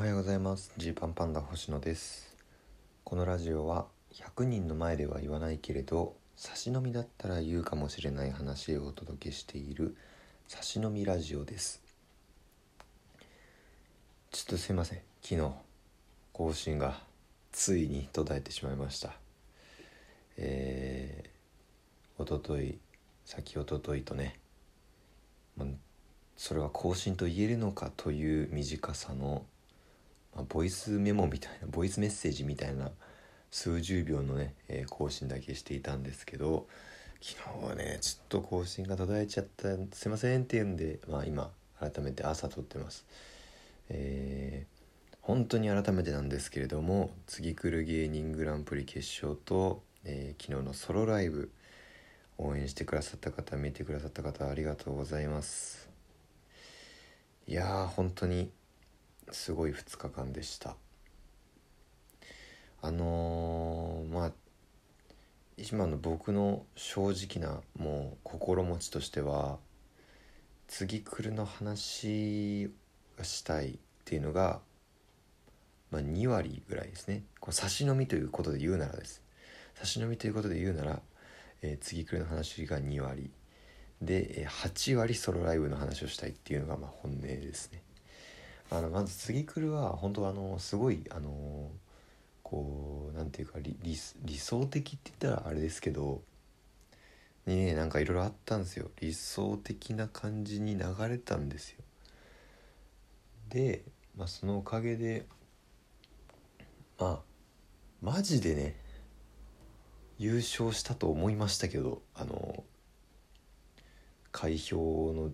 おはようございます。ジーパンパンダ星野です。このラジオは100人の前では言わないけれど差し飲みだったら言うかもしれない話をお届けしている差し飲みラジオです。ちょっとすいません。昨日更新がついに途絶えてしまいました。えー、おととい先おとといとね、まそれは更新と言えるのかという短さの、まあ、ボイスメモみたいなボイスメッセージみたいな数十秒のね、えー、更新だけしていたんですけど昨日はねちょっと更新が途絶えちゃったすいませんっていうんで、まあ、今改めて朝撮ってます。えー、本当に改めてなんですけれども次来る芸人グランプリ決勝と、えー、昨日のソロライブ応援してくださった方見てくださった方ありがとうございます。いやー本当にすごい2日間でした。あのー、まあ今の僕の正直なもう心持ちとしては次来るの話がしたいっていうのが、まあ、2割ぐらいですね。こう差し飲みということで言うならです。差し飲みということで言うなら、えー、次来るの話が2割。でえ8割ソロライブの話をしたいっていうのがまあ本音ですね。あのまず次来るは本当あのすごいあのこうなんていうか理理想的って言ったらあれですけどにねなんかいろいろあったんですよ理想的な感じに流れたんですよ。で、まあ、そのおかげでまあマジでね優勝したと思いましたけどあの開票の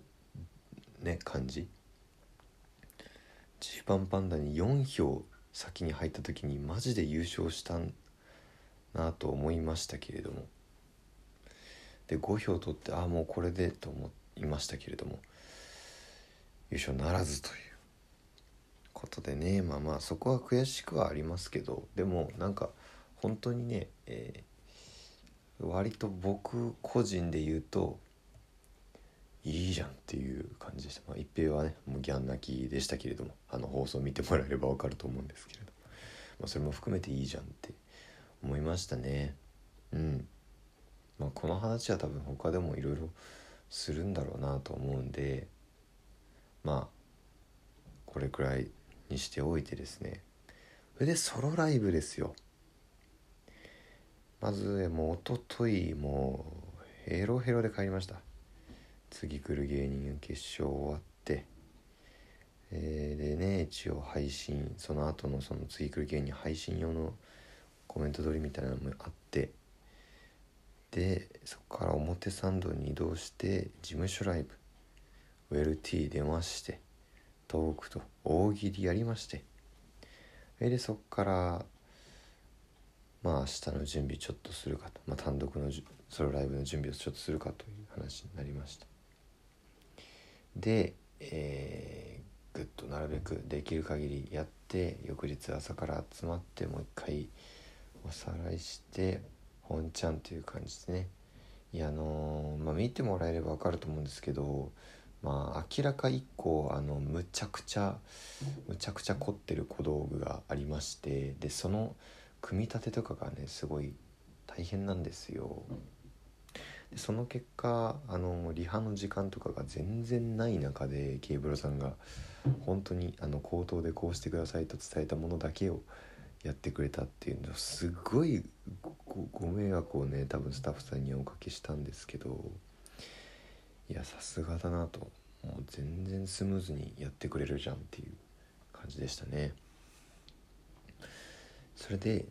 ね感じジーパンパンダに4票先に入った時にマジで優勝したなと思いましたけれども。で5票取ってああもうこれでと思いましたけれども。優勝ならずということでね。まあまあそこは悔しくはありますけど。でもなんか本当にね、えー、割と僕個人で言うといいじゃんっていう感じでした、まあ、一平はねもうギャン泣きでしたけれどもあの放送見てもらえれば分かると思うんですけれど。も、まあ、それも含めていいじゃんって思いましたね。うん。まあこの話は多分他でもいろいろするんだろうなと思うんでまあこれくらいにしておいてですね。それでソロライブですよ。まずもうおとといもうヘロヘロで帰りました。次来る芸人決勝終わって、えー、でね一応配信その後のその次来る芸人配信用のコメント撮りみたいなのもあってでそこから表参道に移動して事務所ライブウェルティー出ましてトークと大喜利やりましてでそっからまあ明日の準備ちょっとするかと、まあ、単独のソロライブの準備をちょっとするかという話になりました。で、えー、ぐっとなるべくできる限りやって翌日朝から集まってもう一回おさらいして本ちゃんという感じですねいやあのー、まあ見てもらえれば分かると思うんですけどまあ明らか一個あのむちゃくちゃむちゃくちゃ凝ってる小道具がありましてでその組み立てとかがねすごい大変なんですよ。その結果あのリハの時間とかが全然ない中でケーブルさんが本当にあの口頭でこうしてくださいと伝えたものだけをやってくれたっていうのすごいご迷惑をね多分スタッフさんにはおかけしたんですけどいやさすがだなと。もう全然スムーズにやってくれるじゃんっていう感じでしたね。それで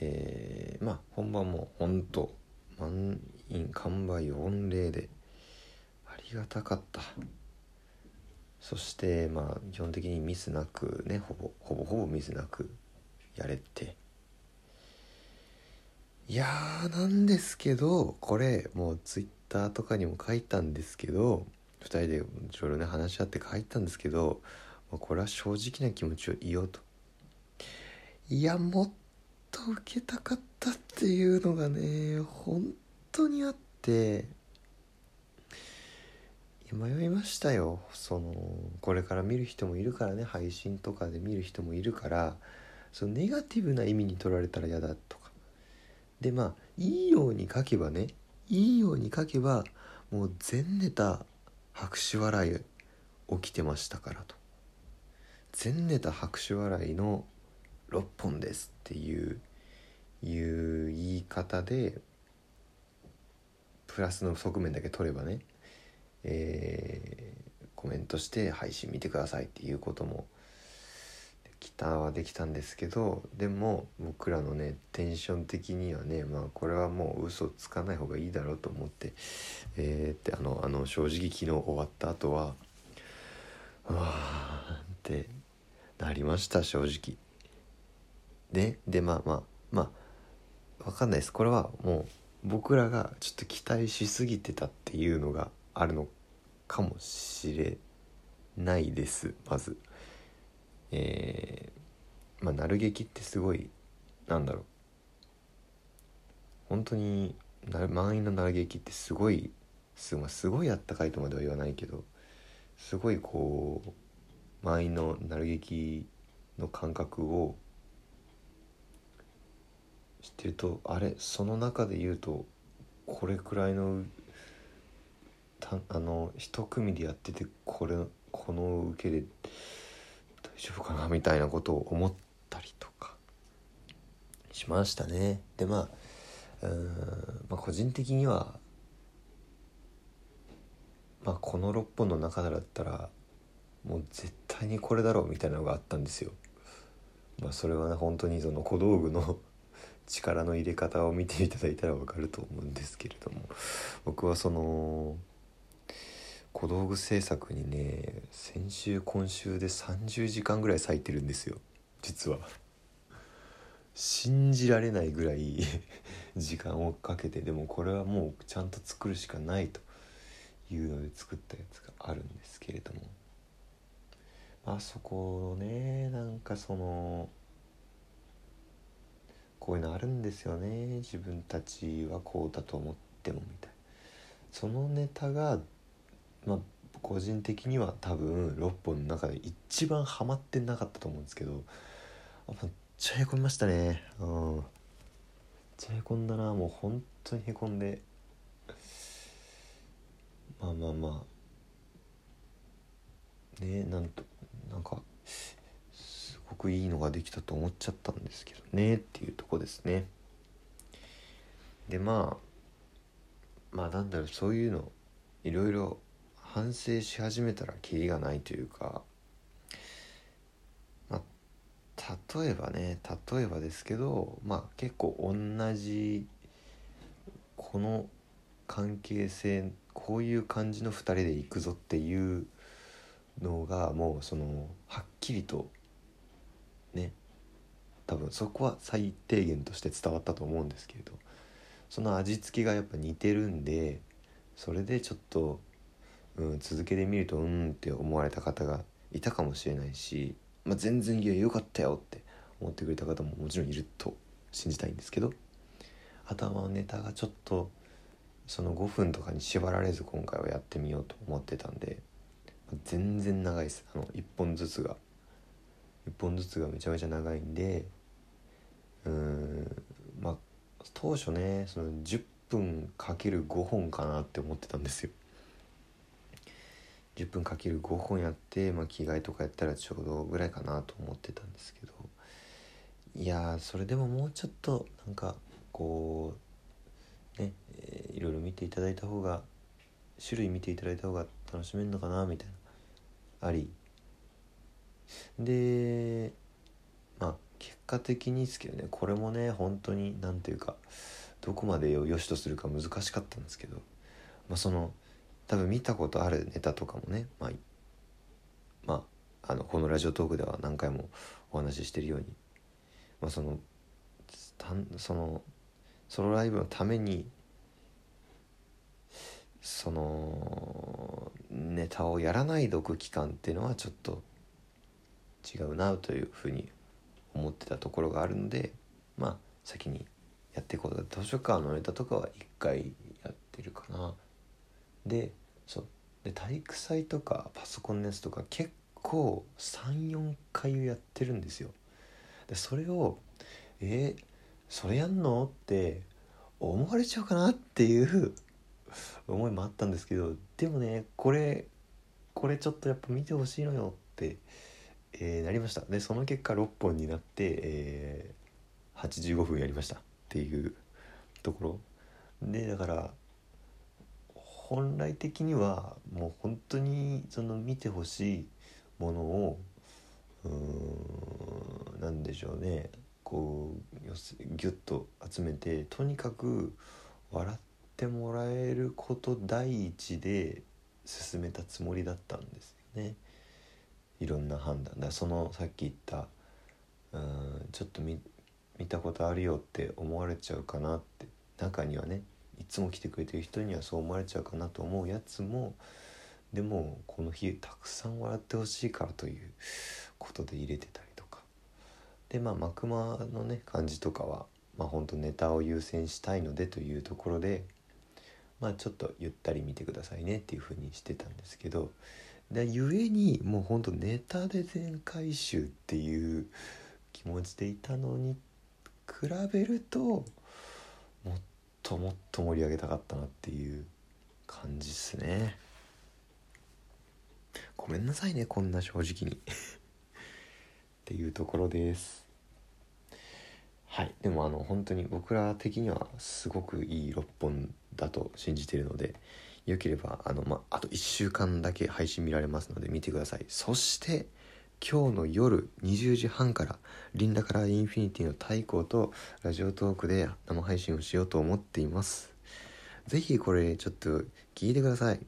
えー、まあ本番も本当員完売御礼でありがたかった。そしてまあ基本的にミスなくねほぼほぼほぼミスなくやれて。いやーなんですけどこれもうツイッターとかにも書いたんですけど2人でいろいろね話し合って書いたんですけどこれは正直な気持ちを言おうと。いやもっと受けたかったっていうのがね本当にあって迷いましたよ。そのこれから見る人もいるからね。配信とかで見る人もいるからそのネガティブな意味に取られたら嫌だとか。でまあいいように書けばねいいように書けばもう全ネタ拍手笑い起きてましたからと。全ネタ拍手笑いの6本ですっていういう言い方でプラスの側面だけ取ればねえー、コメントして配信見てくださいっていうこともできたはできたんですけどでも僕らのねテンション的にはねまあこれはもう嘘つかない方がいいだろうと思ってえー、ってあのあの正直昨日終わった後はうわーってなりました正直。ででまあまあまあ分かんないですこれはもう僕らがちょっと期待しすぎてたっていうのがあるのかもしれないですまず。えー、まあ、なる劇ってすごいなんだろう本当に満員のなる劇ってすごいす,、まあ、すごいあったかいとまでは言わないけどすごいこう満員のなる劇の感覚を知ってるとあれその中で言うとこれくらいのたあの一組でやっててこれこの受けで大丈夫かなみたいなことを思ったりとかしましたね。でまあうん、まあ、個人的には、まあ、この6本の中だったらもう絶対にこれだろうみたいなのがあったんですよ。まあ、それはね本当にその小道具の力の入れ方を見ていただいたら分かると思うんですけれども僕はその小道具制作にね先週今週で30時間ぐらい割いてるんですよ。実は。信じられないぐらい 時間をかけてでもこれはもうちゃんと作るしかないというので作ったやつがあるんですけれども。あそこねなんかそのこういうのあるんですよね。自分たちはこうだと思ってもみたいな。そのネタがまあ個人的には多分6本の中で一番ハマってなかったと思うんですけどめっちゃへこみましたね。うん。めっちゃへこんだな。もう本当にへこんで。まあまあまあ。ねなんとなんかくいいのができたと思っちゃったんですけどねっていうとこですね。でまあまあなんだろうそういうのいろいろ反省し始めたらキリがないというか、まあ、例えばね例えばですけどまあ結構同じこの関係性こういう感じの2人で行くぞっていうのがもうそのはっきりと多分そこは最低限として伝わったと思うんですけれどその味付けがやっぱ似てるんでそれでちょっとうん、続けてみるとうんって思われた方がいたかもしれないし、まあ、全然いやよかったよって思ってくれた方ももちろんいると信じたいんですけど頭のネタがちょっとその5分とかに縛られず今回はやってみようと思ってたんで、まあ、全然長いです。あの1本ずつが1本ずつがめちゃめちゃ長いんでうん。まあ当初ねその10分かける5本かなって思ってたんですよ。10分かける5本やって、まあ、着替えとかやったらちょうどぐらいかなと思ってたんですけど。いやそれでももうちょっとなんかこうね、いろいろ見ていただいた方が種類見ていただいた方が楽しめるのかなみたいなあり。でまあ結果的にですけどねこれもね本当に何ていうかどこまでを良しとするか難しかったんですけど、まあ、その多分見たことあるネタとかもね、まあ、まあ、あのこのラジオトークでは何回もお話ししてるように、まあ、そのそのソロライブのためにそのネタをやらない読期間っていうのはちょっと違うなというふうに思ってたところがあるのでまあ先にやっていこうと図書館のネタとかは1回やってるかな。でそう。で体育祭とかパソコンのやつとか結構34回やってるんですよ。でそれをえー、それやんの？って思われちゃうかな？っていう 思いもあったんですけどでもねこれこれちょっとやっぱ見てほしいのよって、えー、なりました。でその結果6本になって、えー、85分やりましたっていうところ。でだから本来的にはもう本当にその見てほしいものをうーん何でしょうね。こうギュッと集めてとにかく笑ってもらえること第一で進めたつもりだったんですよね。いろんな判断。だそのさっき言ったうんちょっと見たことあるよって思われちゃうかなって。中にはねいつも来てくれてる人にはそう思われちゃうかなと思うやつもでもこの日たくさん笑ってほしいからということで入れてたりとか。でまあ幕間のね感じとかはまあほんとネタを優先したいのでというところでまあちょっとゆったり見てくださいねっていうふうにしてたんですけどでゆえにもうほんとネタで全回収っていう気持ちでいたのに比べるともっともっと盛り上げたかったなっていう感じっすね。ごめんなさいねこんな正直に。っていうところです。はいでもあの本当に僕ら的にはすごくいい6本だと信じてるのでよければあの、まああと1週間だけ配信見られますので見てください。そして今日の夜20時半からリンダからインフィニティの太鼓とラジオトークで生配信をしようと思っています。是非これちょっと聞いてください。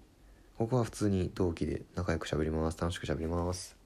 ここは普通に同期で仲良く喋ります。楽しく喋ります。